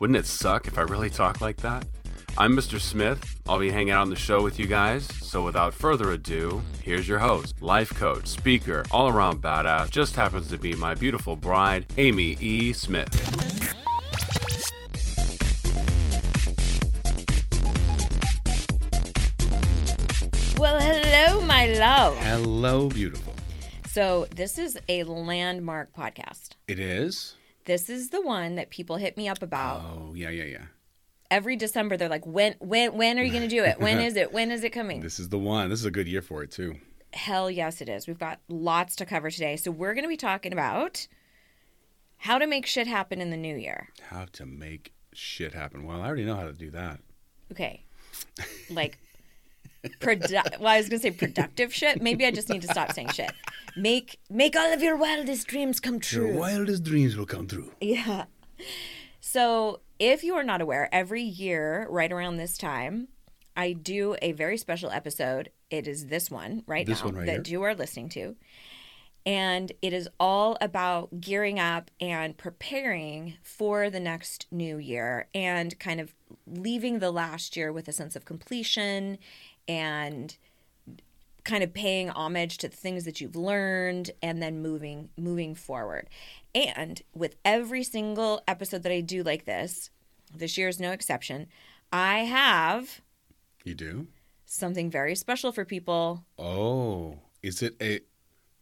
Wouldn't it suck if I really talked like that? I'm Mr. Smith. I'll be hanging out on the show with you guys. So without further ado, here's your host, life coach, speaker, all around badass, just happens to be my beautiful bride, Amy E. Smith. Well, hello, my love. Hello, beautiful. So, this is a landmark podcast. It is. This is the one that people hit me up about. Oh, yeah, yeah, yeah. Every December, they're like, when, when, when are you going to do it? When is it? When is it coming? This is the one. This is a good year for it too. Hell yes, it is. We've got lots to cover today. So, we're going to be talking about how to make shit happen in the new year. How to make shit happen. Well, I already know how to do that. Okay. Like, produ- well, I was going to say productive shit. Maybe I just need to stop saying shit. Make make all of your wildest dreams come true. Your wildest dreams will come true. Yeah. So, if you are not aware, every year, right around this time, I do a very special episode. It is this one right This now one right that here? you are listening to. And it is all about gearing up and preparing for the next new year and kind of leaving the last year with a sense of completion and kind of paying homage to the things that you've learned and then moving moving forward. And with every single episode that I do like this, this year is no exception, I have You do? something very special for people. Oh, is it a?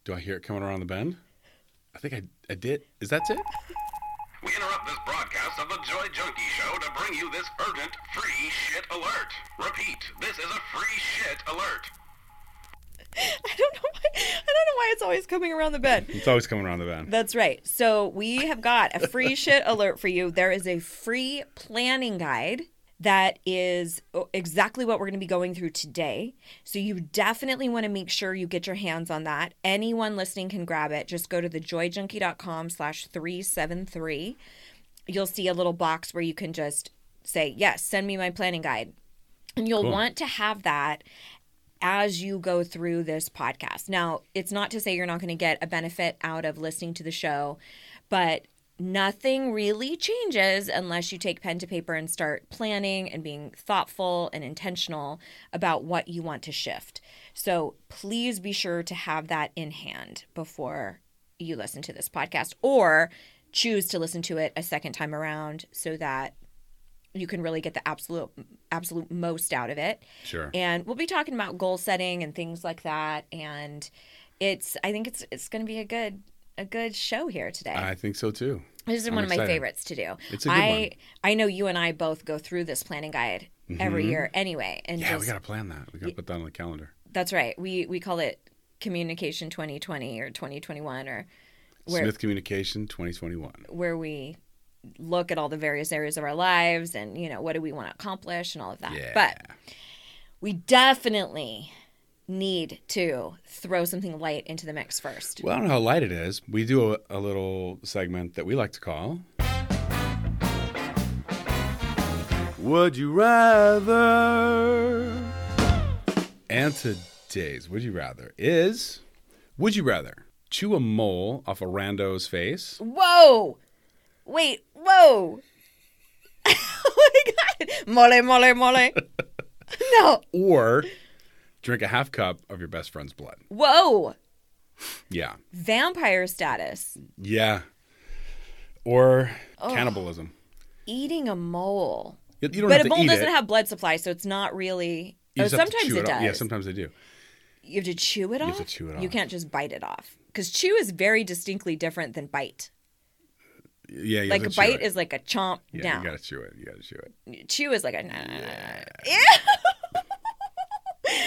Do I hear it coming around the bend? I think I, I did. Is that it? We interrupt this broadcast of Joy Junkie Show to bring you this urgent free shit alert. Repeat, this is a free shit alert. I don't know why I don't know why it's always coming around the bend. It's always coming around the bend. That's right. So we have got a free shit alert for you. There is a free planning guide that is oh, exactly what we're going to be going through today. So you definitely want to make sure you get your hands on that. Anyone listening can grab it. Just go to thejoyjunkie.com slash 373. You'll see a little box where you can just say, yes, send me my planning guide. And you'll Cool. want to have that as you go through this podcast. Now, it's not to say you're not going to get a benefit out of listening to the show, but nothing really changes unless you take pen to paper and start planning and being thoughtful and intentional about what you want to shift. So, please be sure to have that in hand before you listen to this podcast or choose to listen to it a second time around so that you can really get the absolute absolute most out of it Sure. and we'll be talking about goal setting and things like that and it's i think it's it's going to be a good a good show here today I think so too. this is I'm one of my favorites to do It's a good i one. i know you and i both go through this planning guide every year anyway and Mm-hmm. Yeah, just, we gotta plan that. We gotta put that on the calendar. that's right we we call it communication 2020 or 2021 or where Smith Communication 2021. where we look at all the various areas of our lives and you know what do we want to accomplish and all of that Yeah. but we definitely need to throw something light into the mix first Well, I don't know how light it is. We do a, a little segment that we like to call. Would you rather? And today's Would You Rather is Would you rather chew a mole off a rando's face whoa wait whoa oh my god mole mole mole no or drink a half cup of your best friend's blood? whoa Yeah. vampire status Yeah. Or cannibalism. eating a mole You, you but a mole doesn't it. have blood supply so it's not really You oh, just have to sometimes chew it does Yeah, sometimes they do. You have to chew it You off. have to chew it off. You can't just bite it off because chew is very distinctly different than bite. Yeah, like a have to chew bite it. is like a chomp Yeah, down. you gotta chew it. You gotta chew it. Chew is like a. Nah.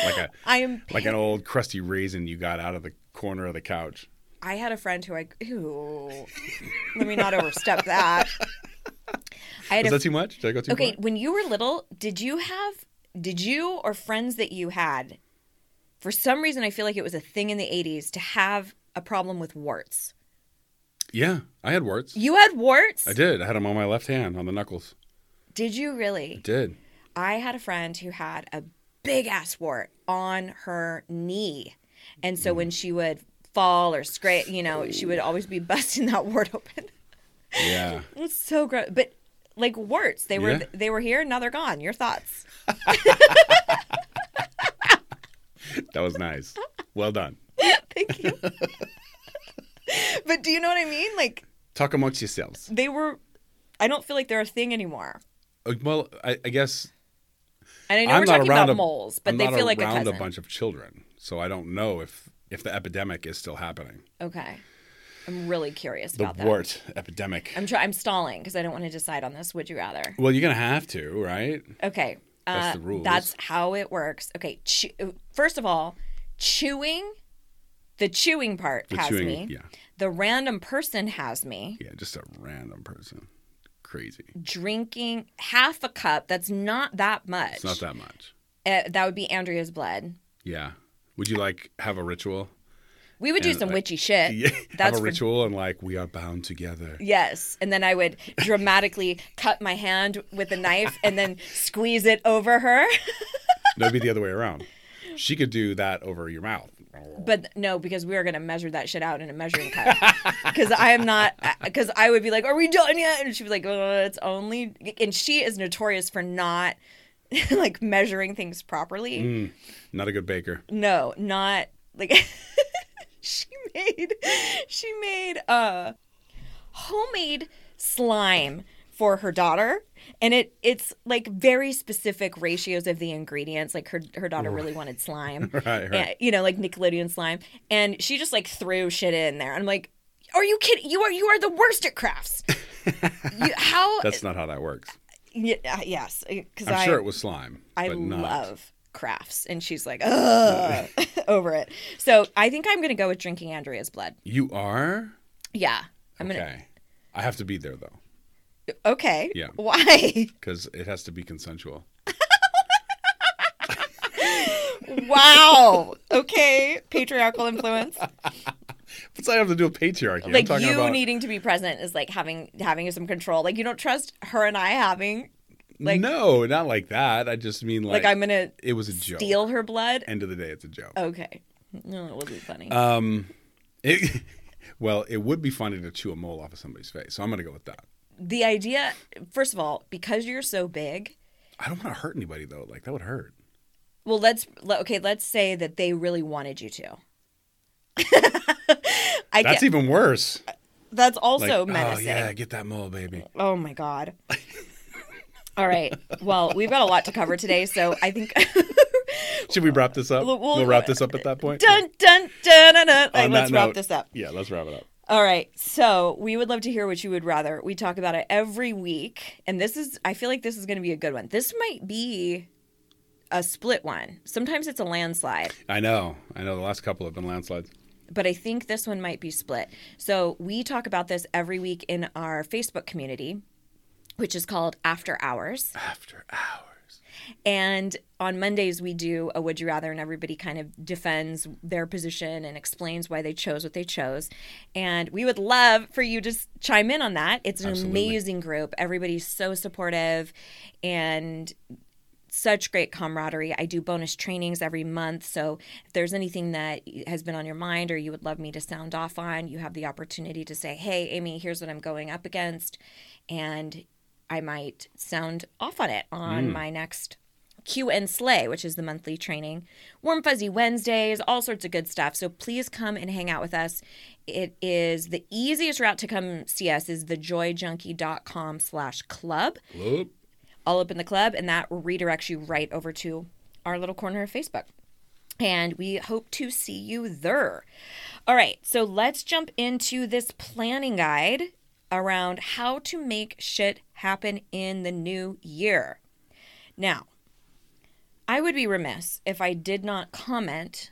Like a I am. like an old crusty raisin you got out of the corner of the couch. I had a friend who I. Ew. Let me not overstep that. I had Was a- that too much? Did I go too Okay, far? when you were little, did you have did you or friends that you had for some reason I feel like it was a thing in the 80s to have a problem with warts. Yeah, I had warts. You had warts? I did. I had them on my left hand, on the knuckles. Did you I really? did. I had a friend who had a big ass wart on her knee. And so mm. when she would fall or scrape, you know, she would always be busting that wart open. Yeah. it's so gross. But like warts, they were Yeah. they were here, now they're gone. Your thoughts? that was nice. Well done. Thank you. but do you know what I mean? Like Talk amongst yourselves. they were I don't feel like they're a thing anymore. Uh, Well, I, I guess And I know I'm we're not talking around about a, moles, but I'm they not feel like a around cousin. a bunch of children, so I don't know if if the epidemic is still happening. Okay. I'm really curious The about that. The wart epidemic. I'm try- I'm stalling because I don't want to decide on this. Would you rather? Well, you're gonna have to, right? Okay. Uh, That's the rules. That's how it works. Okay. Chew- First of all, chewing, the chewing part The has chewing, me. yeah, The random person has me. yeah, just a random person. Crazy. Drinking half a cup, that's not that much. It's not that much. Uh, that would be Andrea's blood. Yeah. Would you like have a ritual? We would do some like, witchy shit. Yeah, That's have a for- ritual and like we are bound together. Yes. And then I would dramatically cut my hand with a knife and then squeeze it over her. No, it'd be the other way around. She could do that over your mouth. But no, because we are going to measure that shit out in a measuring cup. Because I am not, because I would be like, Are we done yet? And she'd be like, oh, It's only, and she is notorious for not like measuring things properly. Mm. Not a good baker. No, not like, she made, she made uh homemade slime for her daughter. And it it's like very specific ratios of the ingredients. Like her her daughter really wanted slime. Right, right. And, you know, like Nickelodeon slime. And she just like threw shit in there. I'm like, are you kidding? You are you are the worst at crafts. you, how? That's not how that works. Yeah, uh, yes, because I'm I sure it was slime. I but not. love crafts, and she's like, ugh, over it. So I think I'm gonna go with drinking Andrea's blood. You are? Yeah, I'm okay. gonna. I have to be there though, Okay. Yeah. Why? because it has to be consensual. wow. Okay. Patriarchal influence. What's that have to do with patriarchy? I'm like you about needing to be present is like having having some control. Like you don't trust her and I having like no, not like that. I just mean like, like I'm gonna it was a joke. steal her blood. End of the day, it's a joke. Okay. No, it wasn't funny. Um, it, well, it would be funny to chew a mole off of somebody's face, so I'm gonna go with that. The idea, first of all, because you're so big. I don't want to hurt anybody though. Like that would hurt. Well, let's okay. Let's say that they really wanted you to. I That's even worse. that's Like, also oh yeah, get that mole, baby. Oh my god. All right. Well, we've got a lot to cover today, so I think Should we wrap this up? We'll- we'll- wrap this up at that point. dun dun dun dun. dun. Like, let's wrap note- this up. Yeah, let's wrap it up. All right. So we would love to hear what you would rather. We talk about it every week, and this is. I feel like this is going to be a good one. This might be a split one. Sometimes it's a landslide. I know. I know. The last couple have been landslides. but I think this one might be split. So we talk about this every week in our Facebook community, which is called After Hours. After hours. And on Mondays, we do a Would You Rather, and everybody kind of defends their position and explains why they chose what they chose. And we would love for you to chime in on that. It's an Absolutely. amazing group. Everybody's so supportive and such great camaraderie. I do bonus trainings every month. So if there's anything that has been on your mind or you would love me to sound off on, you have the opportunity to say, Hey, Amy, here's what I'm going up against. And I might sound off on it on mm. my next Q and Slay, which is the monthly training. Warm Fuzzy Wednesdays, all sorts of good stuff. So please come and hang out with us. It is the easiest route to come see us is thejoyjunkie.com slash club Whoop. all up in the club, and that redirects you right over to our little corner of Facebook. And we hope to see you there. All right, so let's jump into this planning guide around how to make shit happen in the new year. Now, I would be remiss if I did not comment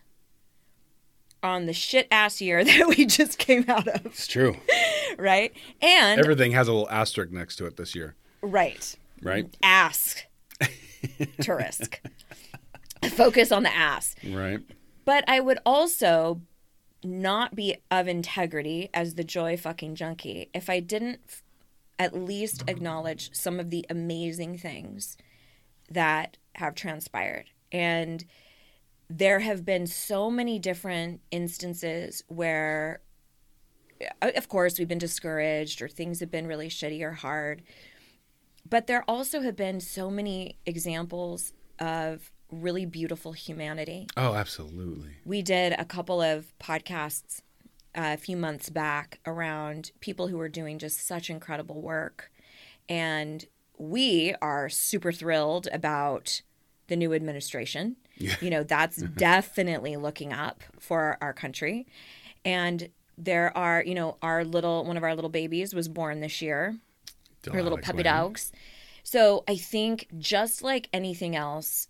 on the shit ass year that we just came out of, It's true. right? And Everything has a little asterisk next to it this year. Right. right? Ask. Tourist. Focus on the ass. Right. But I would also not be of integrity as the joy fucking junkie if I didn't f- at least acknowledge some of the amazing things that have transpired. And there have been so many different instances where, of course, we've been discouraged or things have been really shitty or hard. But there also have been so many examples of really beautiful humanity Oh, absolutely. we did a couple of podcasts uh, a few months back around people who were doing just such incredible work. And we are super thrilled about the new administration. You know, that's mm-hmm. definitely looking up for our country. And there are, you know, our little, one of our little babies was born this year her little puppy dogs. So I think just like anything else,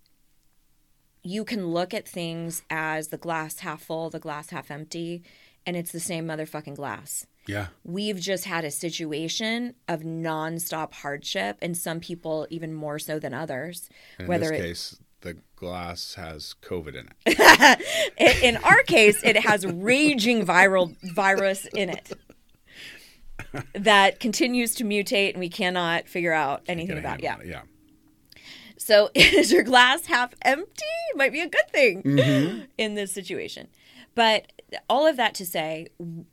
you can look at things as the glass half full, the glass half empty, and it's the same motherfucking glass. Yeah. We've just had a situation of nonstop hardship, and some people even more so than others. In whether this it, case, the glass has COVID in it. in in our case, it has raging viral virus in it that continues to mutate, and we cannot figure out anything about. Yeah. it. Yeah. So is your glass half empty? Might be a good thing mm-hmm. in this situation. But all of that to say,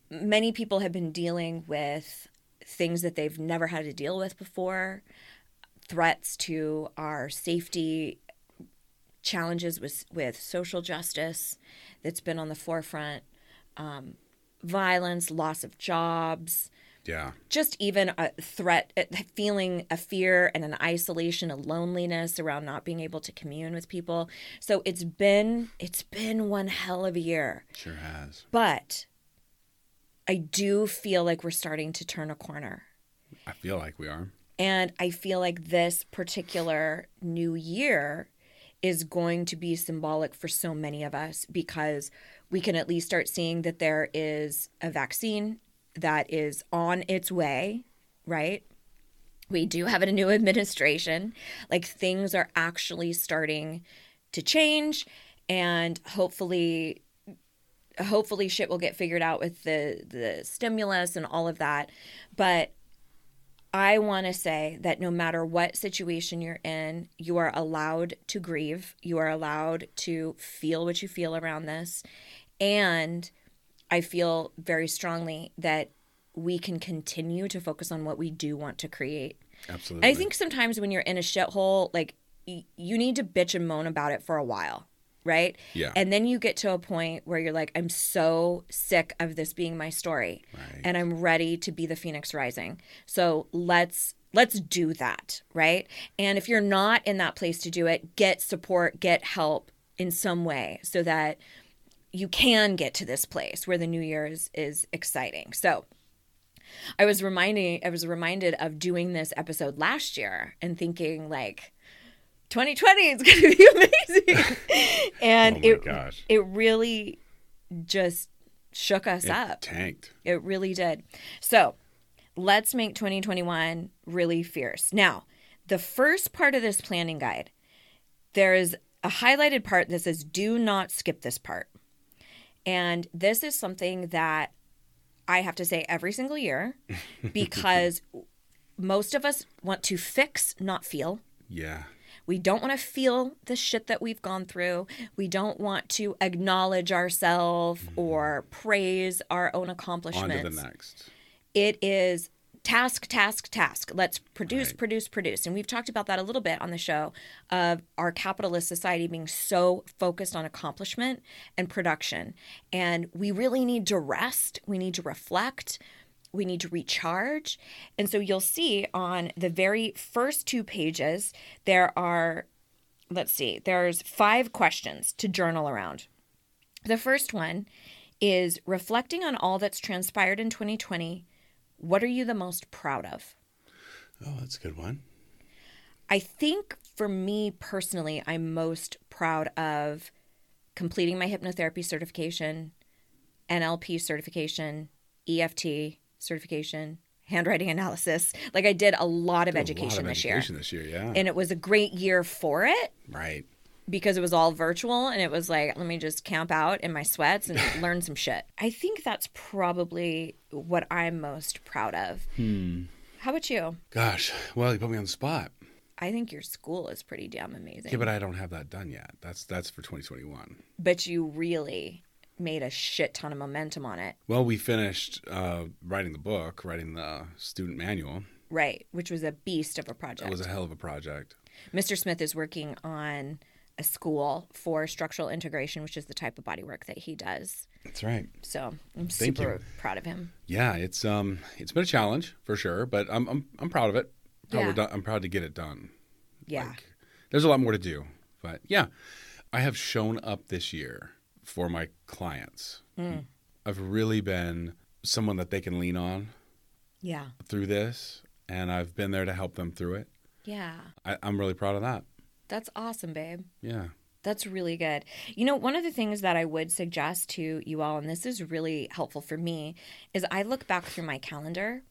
many people have been dealing with things that they've never had to deal with before, threats to our safety, challenges with with social justice that's been on the forefront, um, violence, loss of jobs, Yeah. just even a threat, feeling a fear and an isolation, a loneliness around not being able to commune with people. So it's been it's been one hell of a year, Sure has. but I do feel like we're starting to turn a corner. I feel like we are. And I feel like this particular new year is going to be symbolic for so many of us because we can at least start seeing that there is a vaccine that is on its way, right? We do have a new administration. Like things are actually starting to change and hopefully hopefully shit will get figured out with the the stimulus and all of that. But I want to say that no matter what situation you're in, you are allowed to grieve. You are allowed to feel what you feel around this. And I feel very strongly that we can continue to focus on what we do want to create. Absolutely. I think sometimes when you're in a shithole, like y- you need to bitch and moan about it for a while, right? Yeah. And then you get to a point where you're like, I'm so sick of this being my story, Right. and I'm ready to be the phoenix rising. So let's let's do that, right? And if you're not in that place to do it, get support, get help in some way, so that you can get to this place where the new year is, is exciting. So I was reminding I was reminded of doing this episode last year and thinking like 2020 is going to be amazing. and Oh it gosh. it really just shook us it up. tanked. It really did. So, let's make 2021 really fierce. Now, the first part of this planning guide, there is a highlighted part that says do not skip this part. And this is something that I have to say every single year because most of us want to fix, not feel. Yeah. We don't want to feel the shit that we've gone through. We don't want to acknowledge ourselves mm-hmm. or praise our own accomplishments. On to the next. it is task task task. Let's produce Right. produce produce. And we've talked about that a little bit on the show of our capitalist society being so focused on accomplishment and production. And we really need to rest. We need to reflect. We need to recharge. And so you'll see on the very first two pages there are let's see there's five questions to journal around. The first one is reflecting on all that's transpired in 2020 what are you the most proud of? Oh, that's a good one. I think for me personally, I'm most proud of completing my hypnotherapy certification, NLP certification, EFT certification, handwriting analysis. Like I did a lot of A lot education of this education year. this year, yeah. And it was a great year for it right. Because it was all virtual and it was like, let me just camp out in my sweats and learn some shit. I think that's probably what I'm most proud of. Hmm. How about you? Gosh, well, you put me on the spot. I think your school is pretty damn amazing. Yeah, but I don't have that done yet. That's that's for 2021. but you really made a shit ton of momentum on it. Well, we finished uh, writing the book, writing the student manual. Right, which was a beast of a project. It was a hell of a project. Mr. Smith is working on a school for structural integration, which is the type of body work that he does. That's right. So I'm Thank super you. proud of him. Yeah, it's um, it's been a challenge for sure, but I'm I'm I'm proud of it. Proud Yeah. done- I'm proud to get it done. Yeah. Like, there's a lot more to do, but yeah, I have shown up this year for my clients. Hmm. I've really been someone that they can lean on yeah. through this, and I've been there to help them through it. Yeah. I, I'm really proud of that. That's awesome, babe. Yeah. That's really good. You know, one of the things that I would suggest to you all, and this is really helpful for me, is I look back through my calendar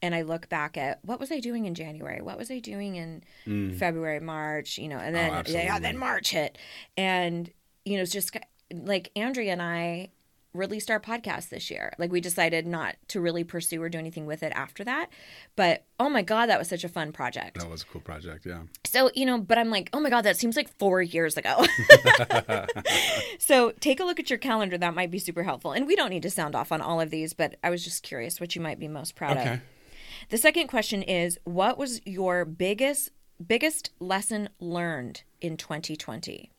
and I look back at what was I doing in January? What was I doing in February, March, you know, and then yeah, Mm. Oh, absolutely. then March hit. And, you know, it's just like Andrea and I released our podcast this year. Like we decided not to really pursue or do anything with it after that. But oh my God, that was such a fun project. That was a cool project. Yeah. So, you know, but I'm like, oh my God, that seems like four years ago. so take a look at your calendar. That might be super helpful. And we don't need to sound off on all of these, but I was just curious what you might be most proud Okay. of. The second question is what was your biggest biggest lesson learned in 2020?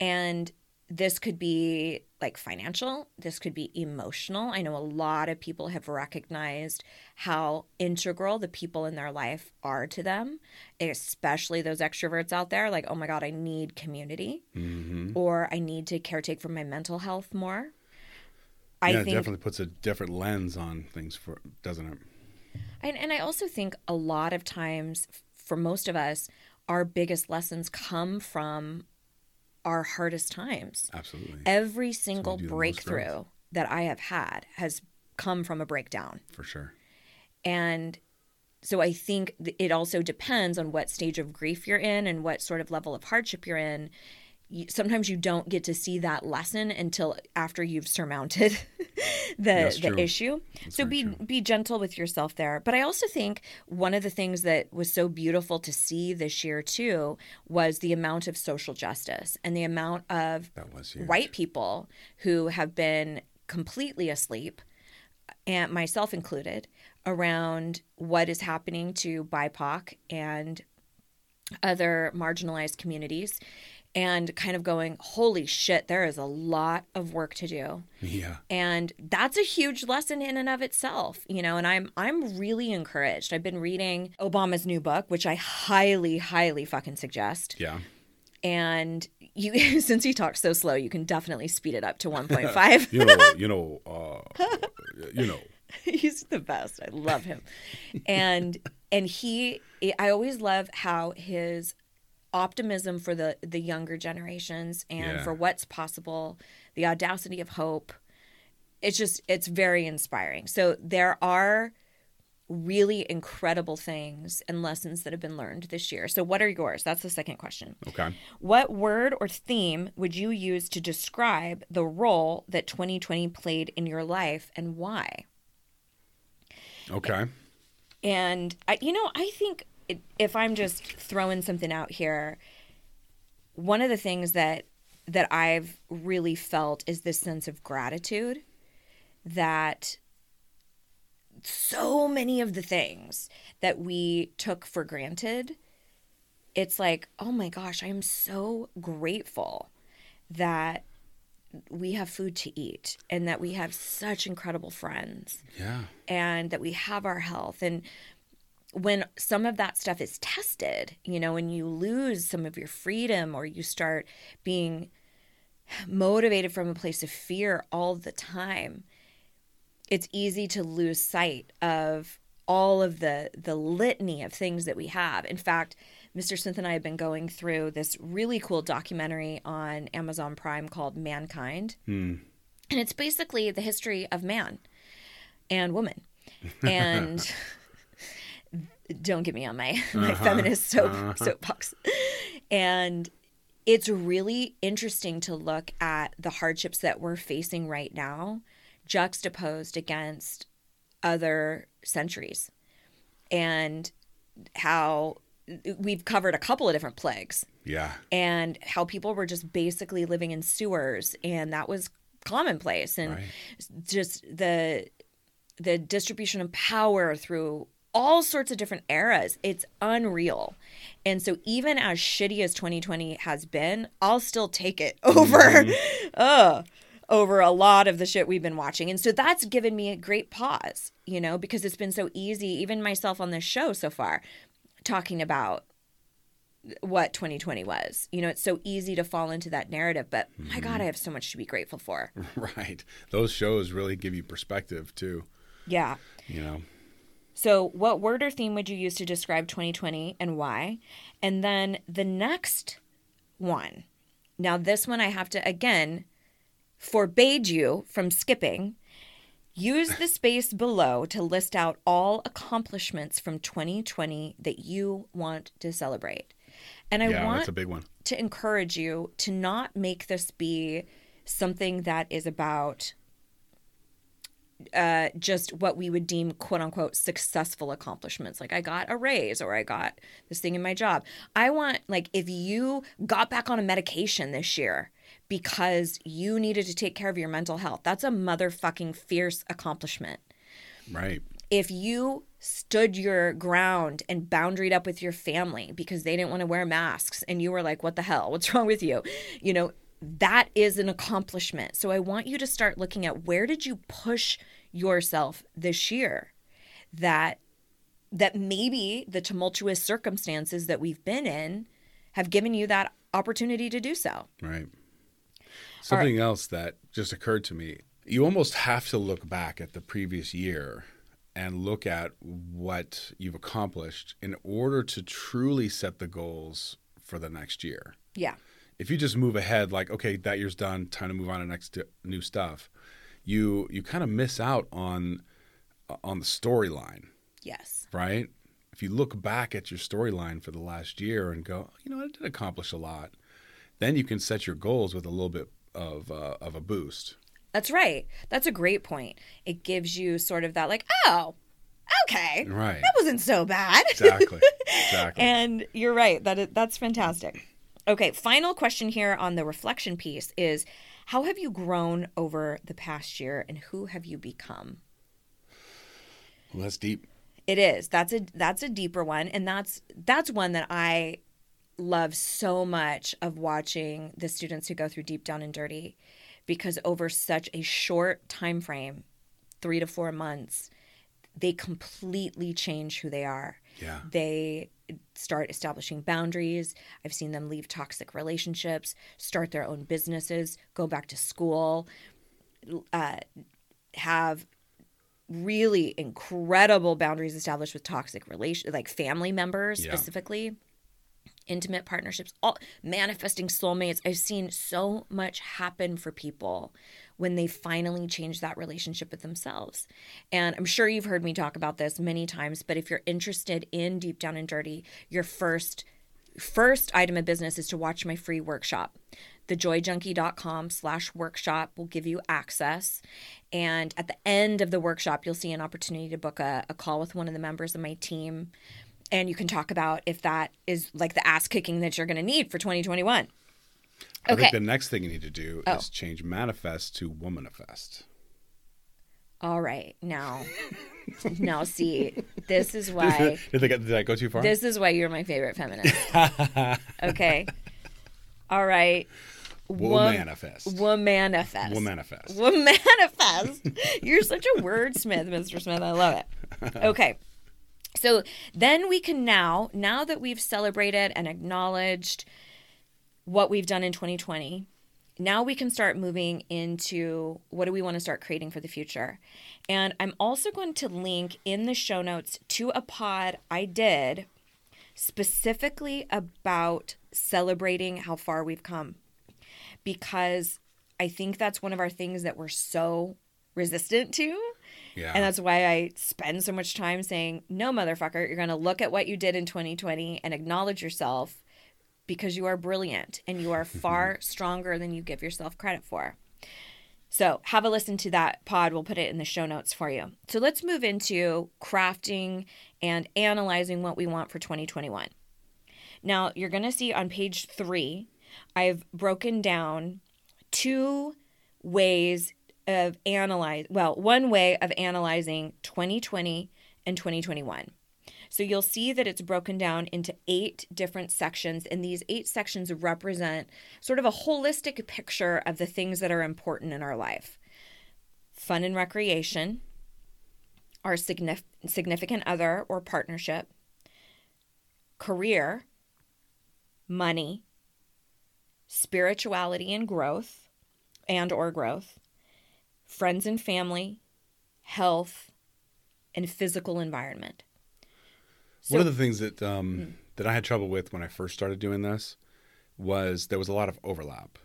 And this could be like financial, this could be emotional. I know a lot of people have recognized how integral the people in their life are to them, especially those extroverts out there. Like, oh my God, I need community, Mm-hmm. or I need to caretake for my mental health more. I yeah, it definitely puts a different lens on things for doesn't it? And, and I also think a lot of times, for most of us, our biggest lessons come from our hardest times. Absolutely. Every single do the most breakthrough that I have had has come from a breakdown. for sure. And so I think it also depends on what stage of grief you're in and what sort of level of hardship you're in. Sometimes you don't get to see that lesson until after you've surmounted the That's the true. issue. so be be gentle with yourself there. But I also think one of the things that was so beautiful to see this year too was the amount of social justice and the amount of white people who have been completely asleep, and myself included, around what is happening to BIPOC and other marginalized communities, and kind of going, holy shit, there is a lot of work to do Yeah. and that's a huge lesson in and of itself you know and i'm i'm really encouraged i've been reading obama's new book which i highly highly fucking suggest Yeah. and you since he talks so slow you can definitely speed it up to 1.5 You know, you know, uh, you know. he's the best i love him and and he i always love how his optimism for the the younger generations and Yeah. for what's possible the audacity of hope it's just it's very inspiring so there are really incredible things and lessons that have been learned this year so what are yours that's the second question Okay. what word or theme would you use to describe the role that 2020 played in your life and why Okay. and I, you know, I think it, if I'm just throwing something out here, one of the things that that I've really felt is this sense of gratitude that so many of the things that we took for granted, it's like, oh my gosh, I am so grateful that we have food to eat and that we have such incredible friends Yeah. and that we have our health and when some of that stuff is tested you know when you lose some of your freedom or you start being motivated from a place of fear all the time it's easy to lose sight of all of the the litany of things that we have. In fact mr smith and i have been going through this really cool documentary on amazon prime called mankind. Hmm. And it's basically the history of man and woman. And don't get me on my my uh-huh. feminist soap uh-huh. soapbox. And it's really interesting to look at the hardships that we're facing right now juxtaposed against other centuries and how we've covered a couple of different plagues Yeah. and how people were just basically living in sewers and that was commonplace and Right. just the the distribution of power through all sorts of different eras it's unreal and so even as shitty as 2020 has been i'll still take it over uh, over a lot of the shit we've been watching and so that's given me a great pause you know because it's been so easy even myself on this show so far talking about what 2020 was. You know, it's so easy to fall into that narrative, but my God, I have so much to be grateful for. Right. Those shows really give you perspective too. Yeah. You know. So, what word or theme would you use to describe 2020 and why? And then the next one. Now, this one I have to again forbade you from skipping. Use the space below to list out all accomplishments from 2020 that you want to celebrate. And I yeah, want a big one. to encourage you to not make this be something that is about uh, just what we would deem quote unquote successful accomplishments. Like I got a raise or I got this thing in my job. I want, like, if you got back on a medication this year because you needed to take care of your mental health, that's a motherfucking fierce accomplishment Right. if you stood your ground and boundaried up with your family because they didn't want to wear masks and you were like what the hell what's wrong with you you know that is an accomplishment so i want you to start looking at where did you push yourself this year that that maybe the tumultuous circumstances that we've been in have given you that opportunity to do so Right. Something else that just occurred to me. You almost have to look back at the previous year and look at what you've accomplished in order to truly set the goals for the next year. yeah If you just move ahead like okay, that year's done, time to move on to next new stuff. You you kind of miss out on on the storyline, yes right? If you look back at your storyline for the last year and go, you know, I did accomplish a lot, then you can set your goals with a little bit of uh, of a boost. That's right. That's a great point. It gives you sort of that, like, oh, okay, Right. that wasn't so bad. Exactly. Exactly. and you're right. That is, that's fantastic. Okay, final question here on the reflection piece is how have you grown over the past year and who have you become? well, that's deep. It is. That's a that's a deeper one and that's that's one that I love so much of watching the students who go through deep down and dirty because over such a short time frame, 3 to 4 months, they completely change who they are. Yeah. They start establishing boundaries. I've seen them leave toxic relationships, start their own businesses, go back to school, uh, have really incredible boundaries established with toxic relation like family members Yeah. specifically intimate partnerships all manifesting soulmates i've seen so much happen for people when they finally change that relationship with themselves. And i'm sure you've heard me talk about this many times but if you're interested in deep down and dirty your first first item of business is to watch my free workshop. Thejoyjunkie.com slash workshop will give you access. And at the end of the workshop you'll see an opportunity to book a, a call with one of the members of my team. And you can talk about if that is like the ass kicking that you're going to need for 2021 I think the next thing you need to do Oh. is change manifest to womanifest. all right now now see this is why did, I, did I go too far? this is why you're my favorite feminist okay all right Womanifest. womanifest Womanifest. Womanifest. You're such a wordsmith, Mr. Smith. I love it. Okay. So then we can now, now that we've celebrated and acknowledged what we've done in 2020, now we can start moving into what do we want to start creating for the future. And I'm also going to link in the show notes to a pod I did specifically about celebrating how far we've come because I think that's one of our things that we're so resistant to Yeah. And that's why I spend so much time saying, no, motherfucker, you're going to look at what you did in 2020 and acknowledge yourself because you are brilliant and you are mm-hmm. far stronger than you give yourself credit for. So, have a listen to that pod. We'll put it in the show notes for you. So, let's move into crafting and analyzing what we want for 2021. Now, you're going to see on page three, I've broken down two ways of analyze well one way of analyzing 2020 and 2021 so you'll see that it's broken down into eight different sections and these eight sections represent sort of a holistic picture of the things that are important in our life fun and recreation our signif- significant other or partnership career money spirituality and growth and or growth friends and family, health, and physical environment. So, One of the things that um, mm. that I had trouble with when I first started doing this was there was a lot of overlap.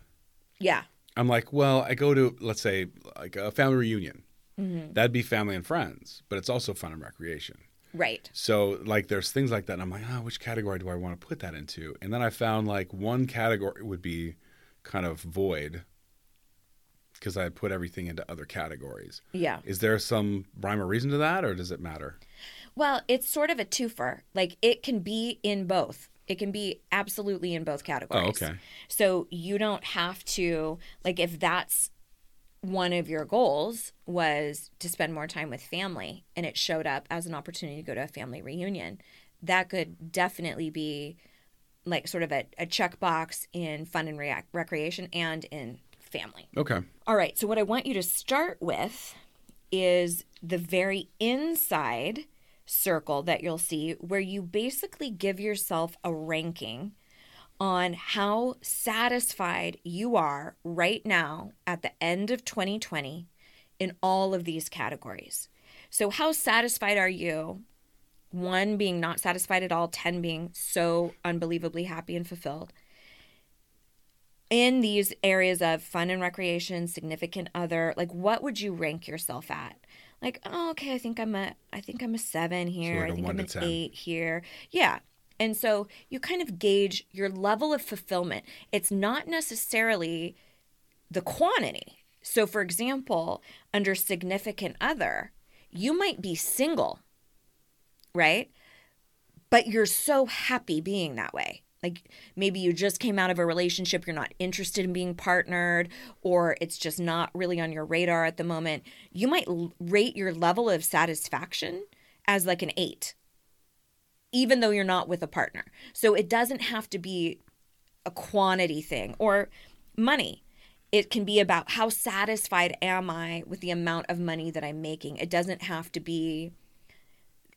Yeah. I'm like, well, I go to let's say like a family reunion. Mm-hmm. That'd be family and friends, but it's also fun and recreation. Right. So like there's things like that and I'm like, oh, which category do I want to put that into? And then I found like one category would be kind of void because I put everything into other categories. Yeah. Is there some rhyme or reason to that, or does it matter? Well, it's sort of a twofer. Like it can be in both. It can be absolutely in both categories. Oh, okay. So you don't have to like if that's one of your goals was to spend more time with family and it showed up as an opportunity to go to a family reunion, that could definitely be like sort of a, a checkbox in fun and re- recreation and in family. Okay. All right. So, what I want you to start with is the very inside circle that you'll see where you basically give yourself a ranking on how satisfied you are right now at the end of 2020 in all of these categories. So, how satisfied are you? One being not satisfied at all, 10 being so unbelievably happy and fulfilled in these areas of fun and recreation, significant other, like what would you rank yourself at? Like, oh, okay, I think I'm a, I think I'm a seven here. So like I think I'm an 10. eight here. Yeah. And so you kind of gauge your level of fulfillment. It's not necessarily the quantity. So, for example, under significant other, you might be single, right? But you're so happy being that way. Like maybe you just came out of a relationship, you're not interested in being partnered, or it's just not really on your radar at the moment. You might rate your level of satisfaction as like an eight, even though you're not with a partner. So it doesn't have to be a quantity thing or money. It can be about how satisfied am I with the amount of money that I'm making. It doesn't have to be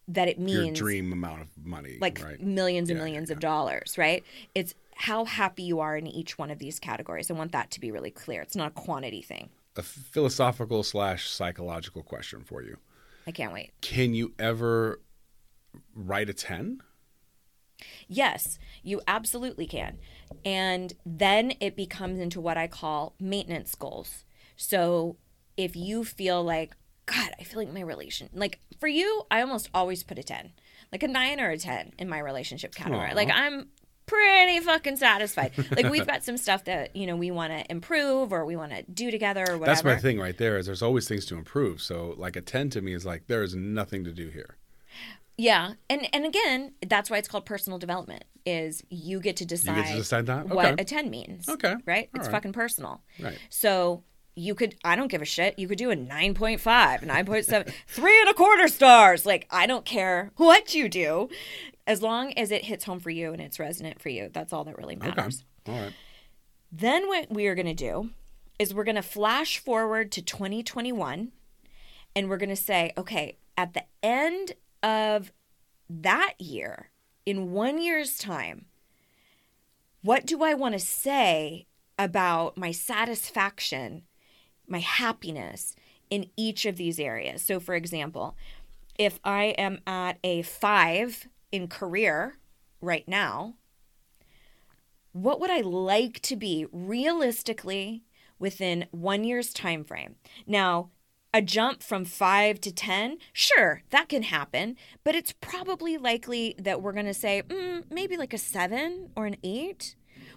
that it means your dream amount of money, like right? millions and yeah, millions yeah, of dollars, right? It's how happy you are in each one of these categories. I want that to be really clear. It's not a quantity thing. A philosophical slash psychological question for you. I can't wait. Can you ever write a 10? Yes, you absolutely can. And then it becomes into what I call maintenance goals. So if you feel like, God, I feel like my relation, like for you, I almost always put a 10, like a nine or a 10 in my relationship category. Aww. Like I'm pretty fucking satisfied. Like we've got some stuff that, you know, we want to improve or we want to do together or whatever. That's my thing right there is there's always things to improve. So like a 10 to me is like, there is nothing to do here. Yeah. And and again, that's why it's called personal development is you get to decide, get to decide? Okay. what a 10 means. Okay. Right? All it's right. fucking personal. Right. So you could i don't give a shit. You could do a 9.5 9.7 three and a quarter stars. Like i don't care what you do as long as it hits home for you and it's resonant for you. That's all that really matters. Okay. all right. Then what we are going to do is we're going to flash forward to 2021 and we're going to say okay at the end of that year in one year's time what do i want to say about my satisfaction my happiness in each of these areas. So, for example, if I am at a five in career right now, what would I like to be realistically within one year's time frame? Now, A jump from five to 10, sure, that can happen, but it's probably likely that we're going to say mm, maybe like a seven or an eight.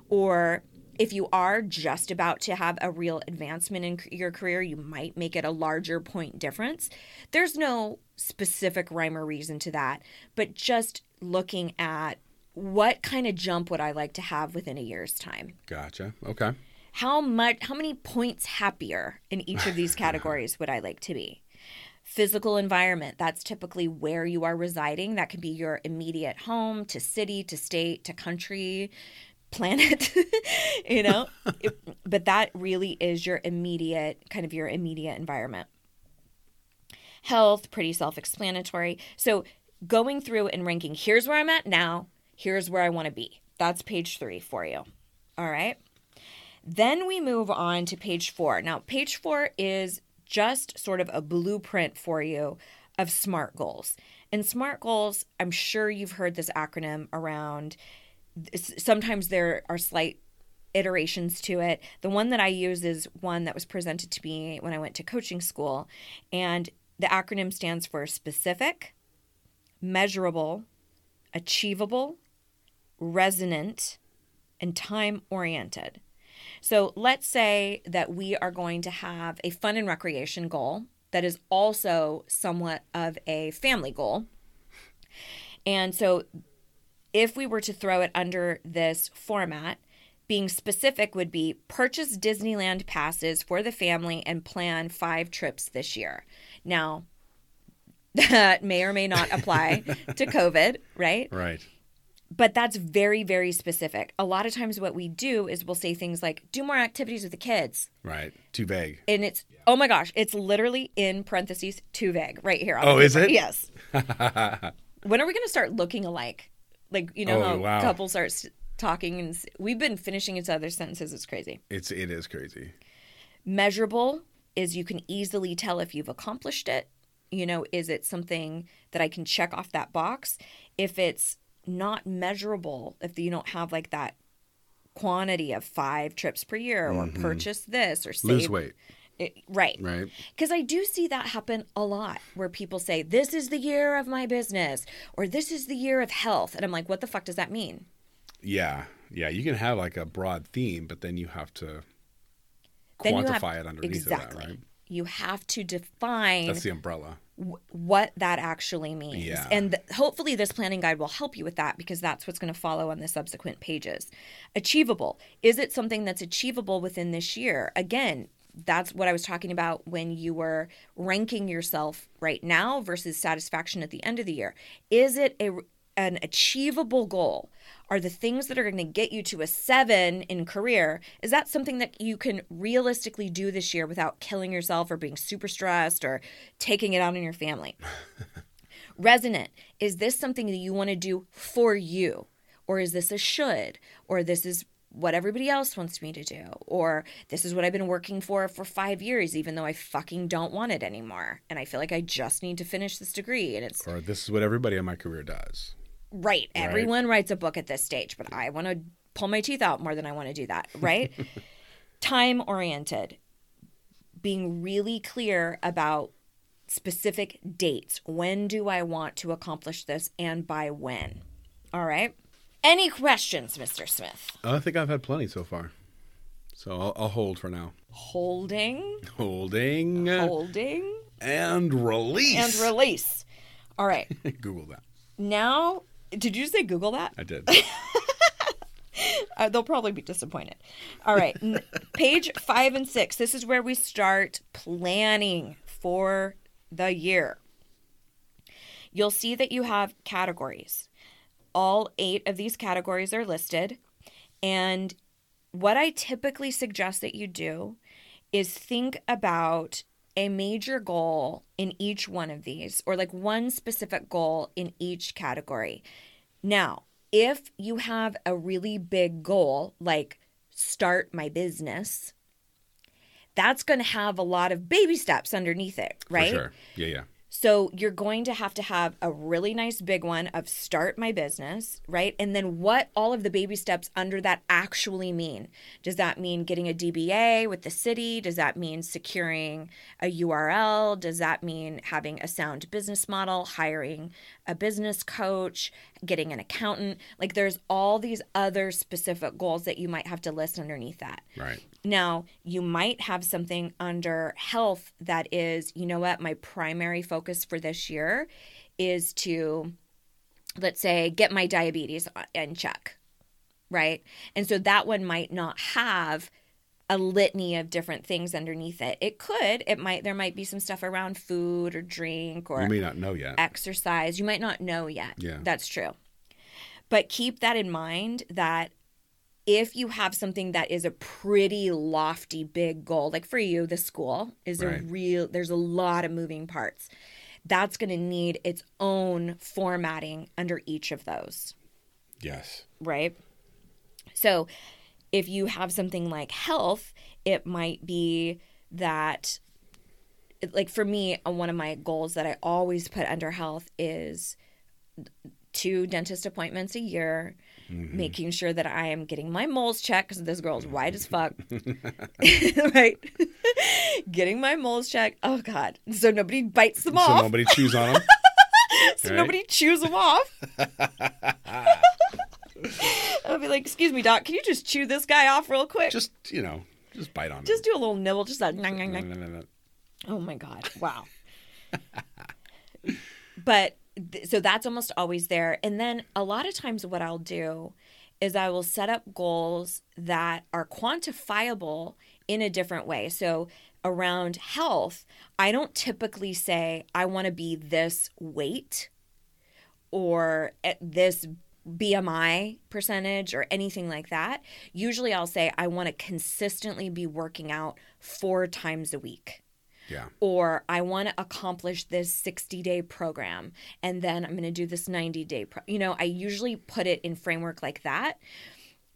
Or if you are just about to have a real advancement in your career, you might make it a larger point difference. There's no specific rhyme or reason to that, but just looking at what kind of jump would I like to have within a year's time? Gotcha. Okay. how much how many points happier in each of these categories would i like to be physical environment that's typically where you are residing that could be your immediate home to city to state to country planet you know It- but that really is your immediate kind of your immediate environment health pretty self-explanatory so going through and ranking here's where i'm at now here's where i want to be that's page three for you all right then we move on to page four. Now, page four is just sort of a blueprint for you of SMART goals. And SMART goals, I'm sure you've heard this acronym around. Sometimes there are slight iterations to it. The one that I use is one that was presented to me when I went to coaching school. And the acronym stands for specific, measurable, achievable, resonant, and time oriented. So let's say that we are going to have a fun and recreation goal that is also somewhat of a family goal. And so if we were to throw it under this format, being specific would be purchase Disneyland passes for the family and plan five trips this year. Now, that may or may not apply to COVID, right? Right. but that's very very specific a lot of times what we do is we'll say things like do more activities with the kids Right. Too vague. and it's oh my gosh it's literally in parentheses too vague right here Oh, is it? yes when are we going to start looking alike like you know Oh, how wow. couples start s- talking and we've been finishing each other's sentences it's crazy It's it is crazy. measurable is you can easily tell if you've accomplished it you know is it something that i can check off that box if it's not measurable if you don't have like that quantity of five trips per year or mm-hmm. purchase this or save Lose weight. It- right Right. because i do see that happen a lot where people say this is the year of my business or this is the year of health and i'm like what the fuck does that mean Yeah. Yeah. You can have like a broad theme, but then you have to Then quantify have- it underneath exactly of that, right? you have to define That's the umbrella. wh- what that actually means. Yeah. And th- hopefully, this planning guide will help you with that because that's what's going to follow on the subsequent pages. Achievable. Is it something that's achievable within this year? Again, that's what I was talking about when you were ranking yourself right now versus satisfaction at the end of the year. Is it a an achievable goal? Are the things that are going to get you to a seven in career, is that something that you can realistically do this year without killing yourself or being super stressed or taking it out on your family? Resonant, is this something that you want to do for you? Or is this a should? Or this is what everybody else wants me to do? Or this is what I've been working for for five years, even though I fucking don't want it anymore. And I feel like I just need to finish this degree. And it's Or this is what everybody in my career does. Right. Everyone writes a book at this stage, but I want to pull my teeth out more than I want to do that, right? Time oriented. Being really clear about specific dates. When do I want to accomplish this and by when? All right. Any questions, Mr. Smith? I think I've had plenty so far. So I'll, I'll hold for now. Holding, Holding holding, and release. and release. All right. Google that. Now, did you say Google that? I did. Uh, they'll probably be disappointed. All right, page five and six. This is where we start planning for the year. You'll see that you have categories. All eight of these categories are listed. And what I typically suggest that you do is think about a major goal in each one of these, or like one specific goal in each category. Now, if you have a really big goal, like start my business, that's going to have a lot of baby steps underneath it, right? For sure. Yeah, yeah. So you're going to have to have a really nice big one of start my business, right? And then what all of the baby steps under that actually mean. Does that mean getting a DBA with the city? Does that mean securing a URL? Does that mean having a sound business model, hiring a business coach, getting an accountant? Like there's all these other specific goals that you might have to list underneath that. Right. Now, you might have something under health that is, you know what, my primary focus for this year is to, let's say, get my diabetes uh, in check, right? And so that one might not have a litany of different things underneath it. It could, it might, there might be some stuff around food or drink or You may not know yet. exercise. You might not know yet. Yeah. That's true. But keep that in mind that if you have something that is a pretty lofty big goal, like for you, the school is Right. a real, there's a lot of moving parts. That's going to need its own formatting under each of those Yes. right? So if you have something like health, it might be that like for me, uh, one of my goals that I always put under health is two dentist appointments a year, Mm-hmm. making sure that I am getting my moles checked because this girl's white as fuck, right? getting my moles checked. Oh God! So nobody bites them So off. So nobody chews on them. so right? nobody chews them off. I'll be like, "Excuse me, doc, can you just chew this guy off real quick? just you know, just bite on Just do a little nibble, just that." nyang, nyang, them. nyang. No, no, no, no. Oh my god! Wow. but so that's almost always there, and then a lot of times what I'll do is I will set up goals that are quantifiable in a different way. So around health, I don't typically say I want to be this weight or at this BMI percentage or anything like that. Usually I'll say I want to consistently be working out four times a week. Yeah. Or I want to accomplish this 60 day program and then I'm going to do this 90 day. Pro- you know, I usually put it in framework like that.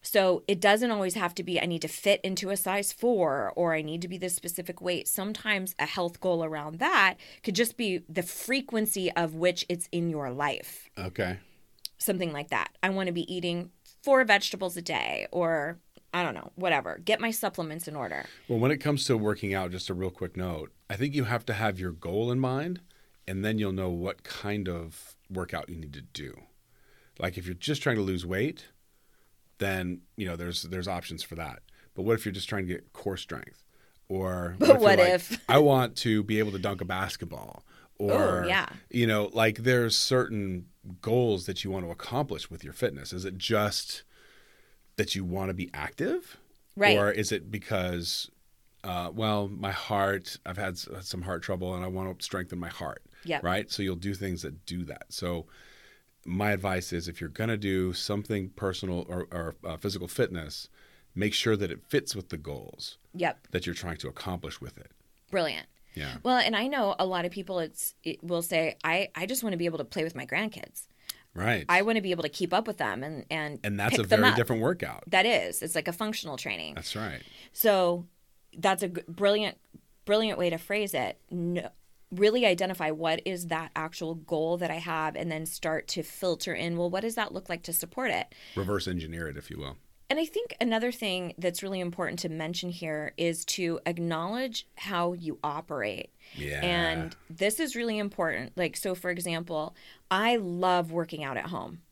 So it doesn't always have to be I need to fit into a size four or I need to be this specific weight. Sometimes a health goal around that could just be the frequency of which it's in your life Okay. something like that. I want to be eating four vegetables a day or I don't know, whatever. Get my supplements in order. Well, when it comes to working out, just a real quick note, I think you have to have your goal in mind, and then you'll know what kind of workout you need to do. Like if you're just trying to lose weight, then you know there's there's options for that. But what if you're just trying to get core strength? Or But you're what like, if- I want to be able to dunk a basketball? Or Oh, yeah. you know, like there's certain goals that you want to accomplish with your fitness. Is it just that you want to be active? Right. Or is it because, uh, well, my heart, I've had some heart trouble and I want to strengthen my heart. Yep. Right. So you'll do things that do that. So my advice is if you're going to do something personal or, or uh, physical fitness, make sure that it fits with the goals Yep. that you're trying to accomplish with it. Brilliant. Yeah. Well, and I know a lot of people it's it will say I I just want to be able to play with my grandkids. Right. I want to be able to keep up with them and and and that's a very different workout. That is. It's like a functional training. That's right. So that's a brilliant, brilliant way to phrase it. No, really identify what is that actual goal that I have, and then start to filter in. Well, what does that look like to support it? Reverse engineer it, if you will. And I think another thing that's really important to mention here is to acknowledge how you operate. Yeah. And this is really important. Like, so for example, I love working out at home.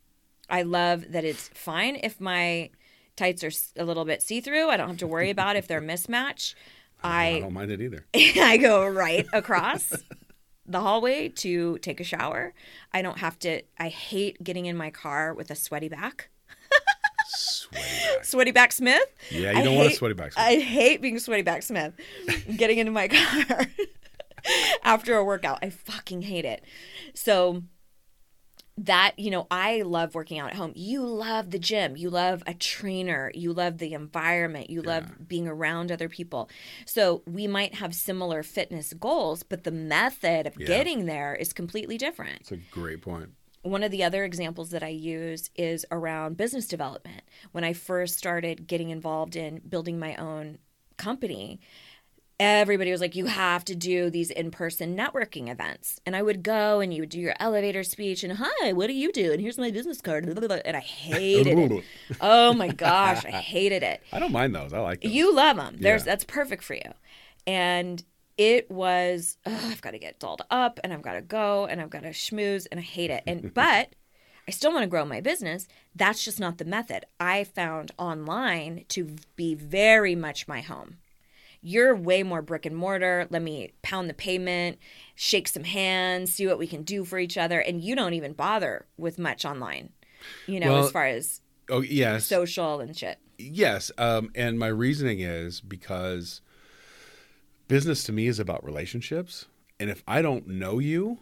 I love that it's fine if my tights are a little bit see through. I don't have to worry about if they're mismatched. I I don't mind it either. I go right across the hallway to take a shower. I don't have to I hate getting in my car with a sweaty back. Sweaty back. Sweaty back Smith? Yeah, you I don't want a sweaty back. Smith. I hate being sweaty back Smith. Getting into my car after a workout. I fucking hate it. So that, you know, I love working out at home. You love the gym. You love a trainer. You love the environment. You love being around other people. So we might have similar fitness goals, but the method of Yeah. getting there is completely different It's a great point. One of the other examples that I use is around business development. When I first started getting involved in building my own company, everybody was like, you have to do these in person networking events. And I would go and you would do your elevator speech and, hi, what do you do? And here's my business card. And I hated it. Oh my gosh, I hated it. I don't mind those. I like those. You love them. There's Yeah. that's perfect for you. And it was I've got to get dolled up and I've got to go and I've got to schmooze and I hate it. And but I still want to grow my business. That's just not the method. I found online to be very much my home. You're way more brick and mortar. Let me pound the pavement, shake some hands, see what we can do for each other. And you don't even bother with much online, you know, Well, as far as Oh yes, social and shit. yes. Um, and my reasoning is because business to me is about relationships, and if I don't know you,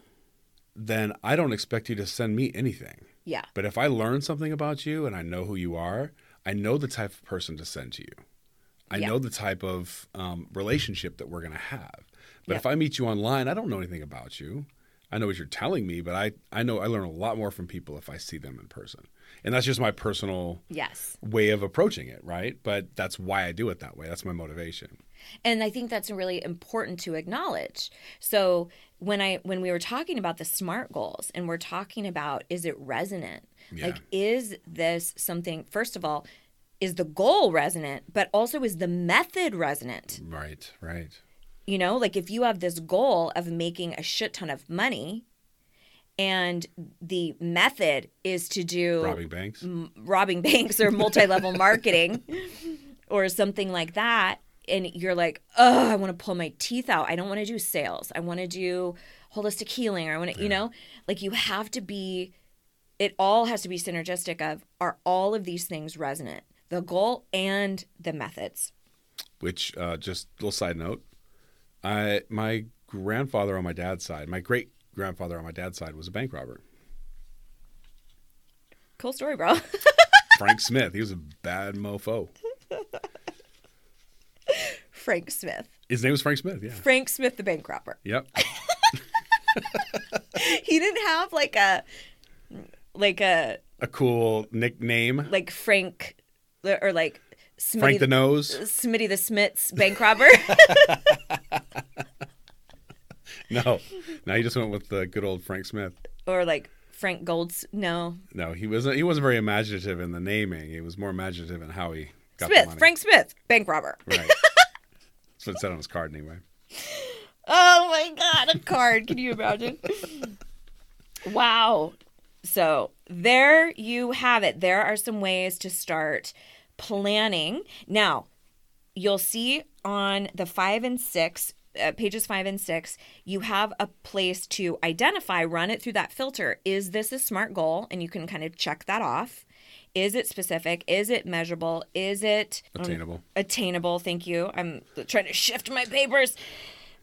then I don't expect you to send me anything. Yeah. But if I learn something about you and I know who you are, I know the type of person to send to you. I Yeah. know the type of um, relationship that we're going to have. But Yeah. if I meet you online, I don't know anything about you. I know what you're telling me, but I, I know I learn a lot more from people if I see them in person. And that's just my personal Yes. way of approaching it, right? But that's why I do it that way. That's my motivation. and i think that's really important to acknowledge so when i when we were talking about the smart goals and we're talking about is it resonant Yeah. like is this something first of all is the goal resonant but also is the method resonant Right, right. You know like if you have this goal of making a shit ton of money and the method is to do Robbing banks. robbing banks or multi-level marketing or something like that and you're like oh i want to pull my teeth out. I don't want to do sales. I want to do holistic healing or i want to you know? Like you have to be it all has to be synergistic of are all of these things resonant? The goal and the methods. Which uh, just little side note i my grandfather on my dad's side my great grandfather on my dad's side was a bank robber. Cool story bro. Frank smith he was a bad mofo. Frank smith. His name was frank smith yeah. Frank smith the bank robber. Yep. He didn't have like a like a a cool nickname? Like frank or like Smitty frank the nose? Smitty the Smiths bank robber. no no he just went with the good old frank smith or like Frank Golds. No. no he wasn't he wasn't very imaginative in the naming he was more imaginative in how he got the Smith. money. Frank Smith, bank robber. right that's what it said on his card anyway Oh my God, a card. Can you imagine? wow. So there you have it. There are some ways to start planning. Now, you'll see on the five and six, uh, pages five and six, you have a place to identify, run it through that filter. Is this a smart goal? And you can kind of check that off. Is it specific? Is it measurable? Is it um, attainable attainable? Thank you. I'm trying to shift my papers.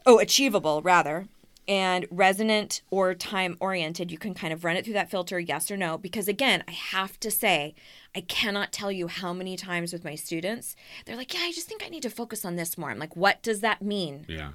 Oh, achievable, rather. And resonant or time oriented, you can kind of run it through that filter, yes or no. Because again, I have to say, I cannot tell you how many times with my students, they're like, Yeah, I just think I need to focus on this more. I'm like, What does that mean? yeah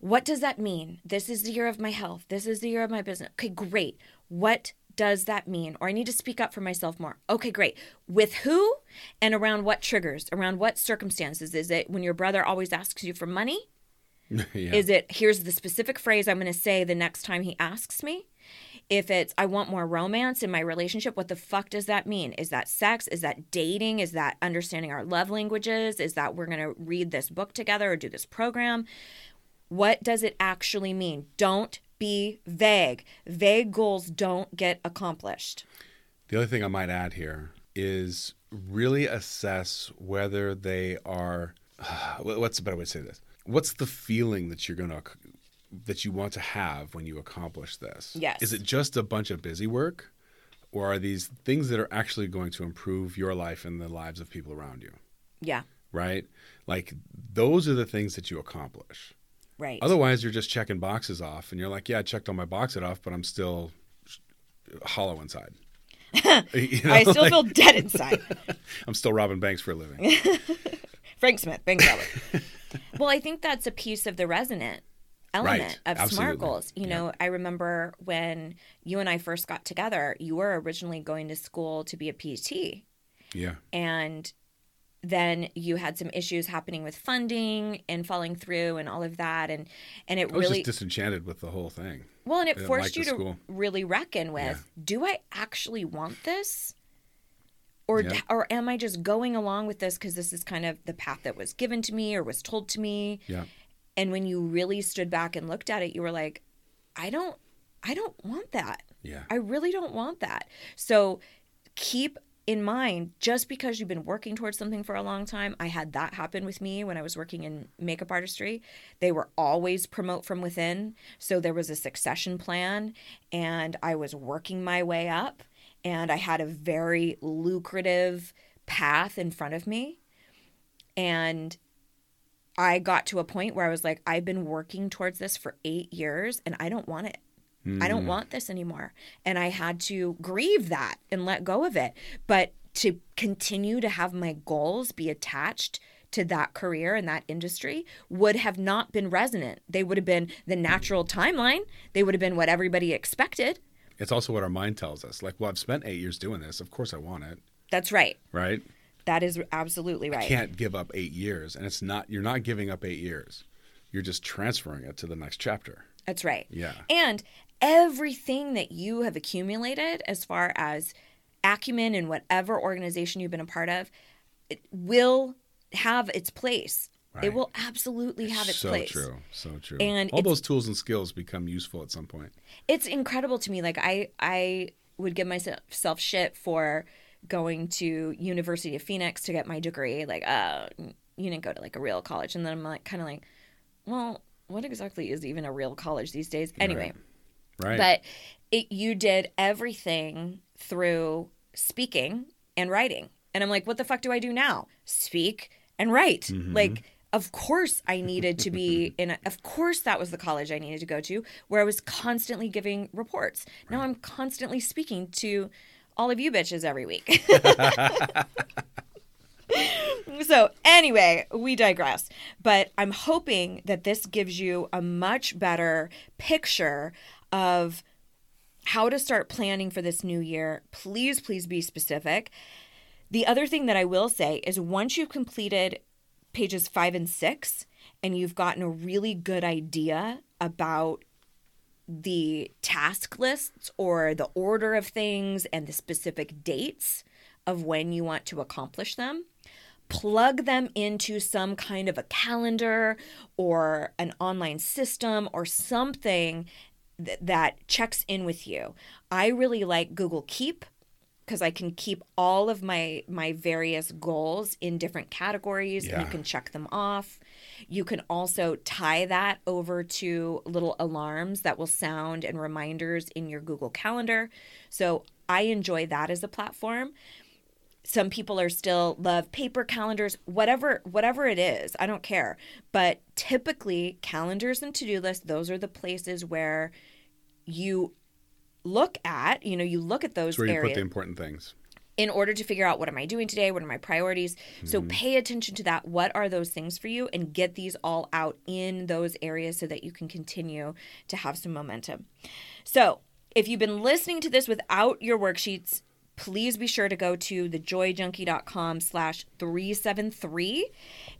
What does that mean? This is the year of my health. This is the year of my business. Okay, great. What does that mean? Or I need to speak up for myself more. Okay, great. With who and around what triggers? Around what circumstances? Is it when your brother always asks you for money? yeah Is it here's the specific phrase I'm going to say the next time he asks me? If it's I want more romance in my relationship, what the fuck does that mean? Is that sex? Is that dating? Is that understanding our love languages? Is that we're going to read this book together or do this program? What does it actually mean? Don't be vague. Vague goals don't get accomplished. The other thing I might add here is really assess whether they are. What's a better way to say this? What's the feeling that you're going to that you want to have when you accomplish this? Yes. Is it just a bunch of busy work, or are these things that are actually going to improve your life and the lives of people around you? Yeah, Right? Like those are the things that you accomplish. Right. Otherwise, you're just checking boxes off, and you're like, "Yeah, I checked all my boxes off, but I'm still hollow inside." You know, I still like, feel dead inside. I'm still robbing banks for a living. Frank Smith, bank robber. well, I think that's a piece of the resonant element Right, of smart goals. You know, I remember when you and I first got together, you were originally going to school to be a PT. yeah, And then you had some issues happening with funding and falling through and all of that and and it I was really just disenchanted with the whole thing. well and it forced like you to school. really reckon with do i actually want this or Yeah. or am i just going along with this because this is kind of the path that was given to me or was told to me Yeah. and when you really stood back and looked at it you were like i don't i don't want that Yeah. I really don't want that. So keep in mind just because you've been working towards something for a long time, I had that happen with me when I was working in makeup artistry. They were always promote from within. So there was a succession plan and I was working my way up and I had a very lucrative path in front of me. And I got to a point where I was like, I've been working towards this for eight years and I don't want it. I don't mm. want this anymore. And I had to grieve that and let go of it. But to continue to have my goals be attached to that career and that industry would have not been resonant. They would have been the natural timeline, they would have been what everybody expected. It's also what our mind tells us. Like, well, I've spent eight years doing this. Of course I want it. That's right. Right? That is absolutely right. You can't give up eight years. And it's not, you're not giving up eight years. You're just transferring it to the next chapter. That's right. Yeah. And everything that you have accumulated as far as acumen in whatever organization you've been a part of it will have its place. It will absolutely have its so place. true. So true. And all those tools and skills become useful at some point. It's incredible to me. Like I I would give myself shit for going to University of Phoenix to get my degree. Like, uh, you didn't go to like a real college. And then I'm like kind of like, well, what exactly is even a real college these days? Anyway. Right. But it, you did everything through speaking and writing. And i'm like what the fuck do i do now? Speak and write. Mm-hmm. like of course i needed to be in a, of course that was the college i needed to go to where i was constantly giving reports. Now i'm constantly speaking to all of you bitches every week. So anyway we digress. But i'm hoping that this gives you a much better picture of how to start planning for this new year please please be specific. The other thing that i will say is once you've completed pages five and six and you've gotten a really good idea about the task lists or the order of things and the specific dates of when you want to accomplish them plug them into some kind of a calendar or an online system or something th- that checks in with you. I really like Google Keep because I can keep all of my my various goals in different categories and you can check them off. You can also tie that over to little alarms that will sound and reminders in your Google Calendar. So I enjoy that as a platform some people are still love paper calendars whatever whatever it is i don't care but typically calendars and to-do lists those are the places where you look at you know you look at those It's where you put the important things. in order to figure out what am I doing today? What are my priorities? So mm-hmm. pay attention to that. What are those things for you? And get these all out in those areas so that you can continue to have some momentum. So if you've been listening to this without your worksheets, please be sure to go to thejoyjunkie.com slash 373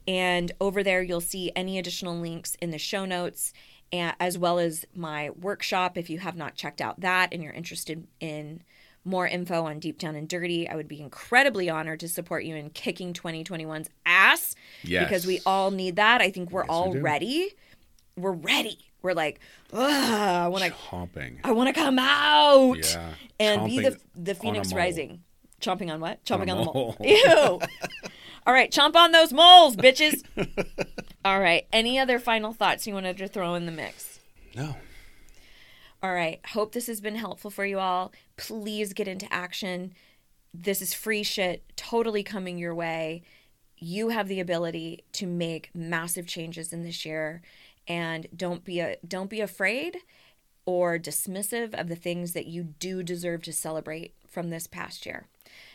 and over there you'll see any additional links in the show notes as well as my workshop if you have not checked out that and you're interested in more info on Deep Down and Dirty, I would be incredibly honored to support you in kicking 2021's ass Yes. because we all need that. I think we're Yes, all we ready. We're ready. We're like, Ugh, I want to Chomping. I want to come out Yeah. and be the the Phoenix. Rising. Chomping on what? Chomping on, the mole. mole. Ew. All right, chomp on those moles, bitches. All right. Any other final thoughts you wanted to throw in the mix? No. All right. Hope this has been helpful for you all. Please get into action. This is free shit, totally coming your way. You have the ability to make massive changes in this year and don't be a don't be afraid or dismissive of the things that you do deserve to celebrate from this past year.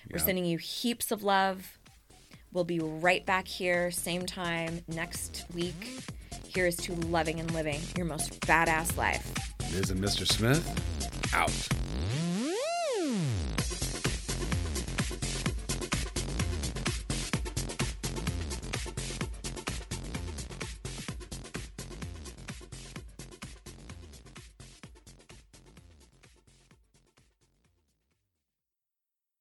We're sending you heaps of love. We'll be right back here, same time next week. Here is to loving and living your most badass life. Liz and Mr. Smith, out.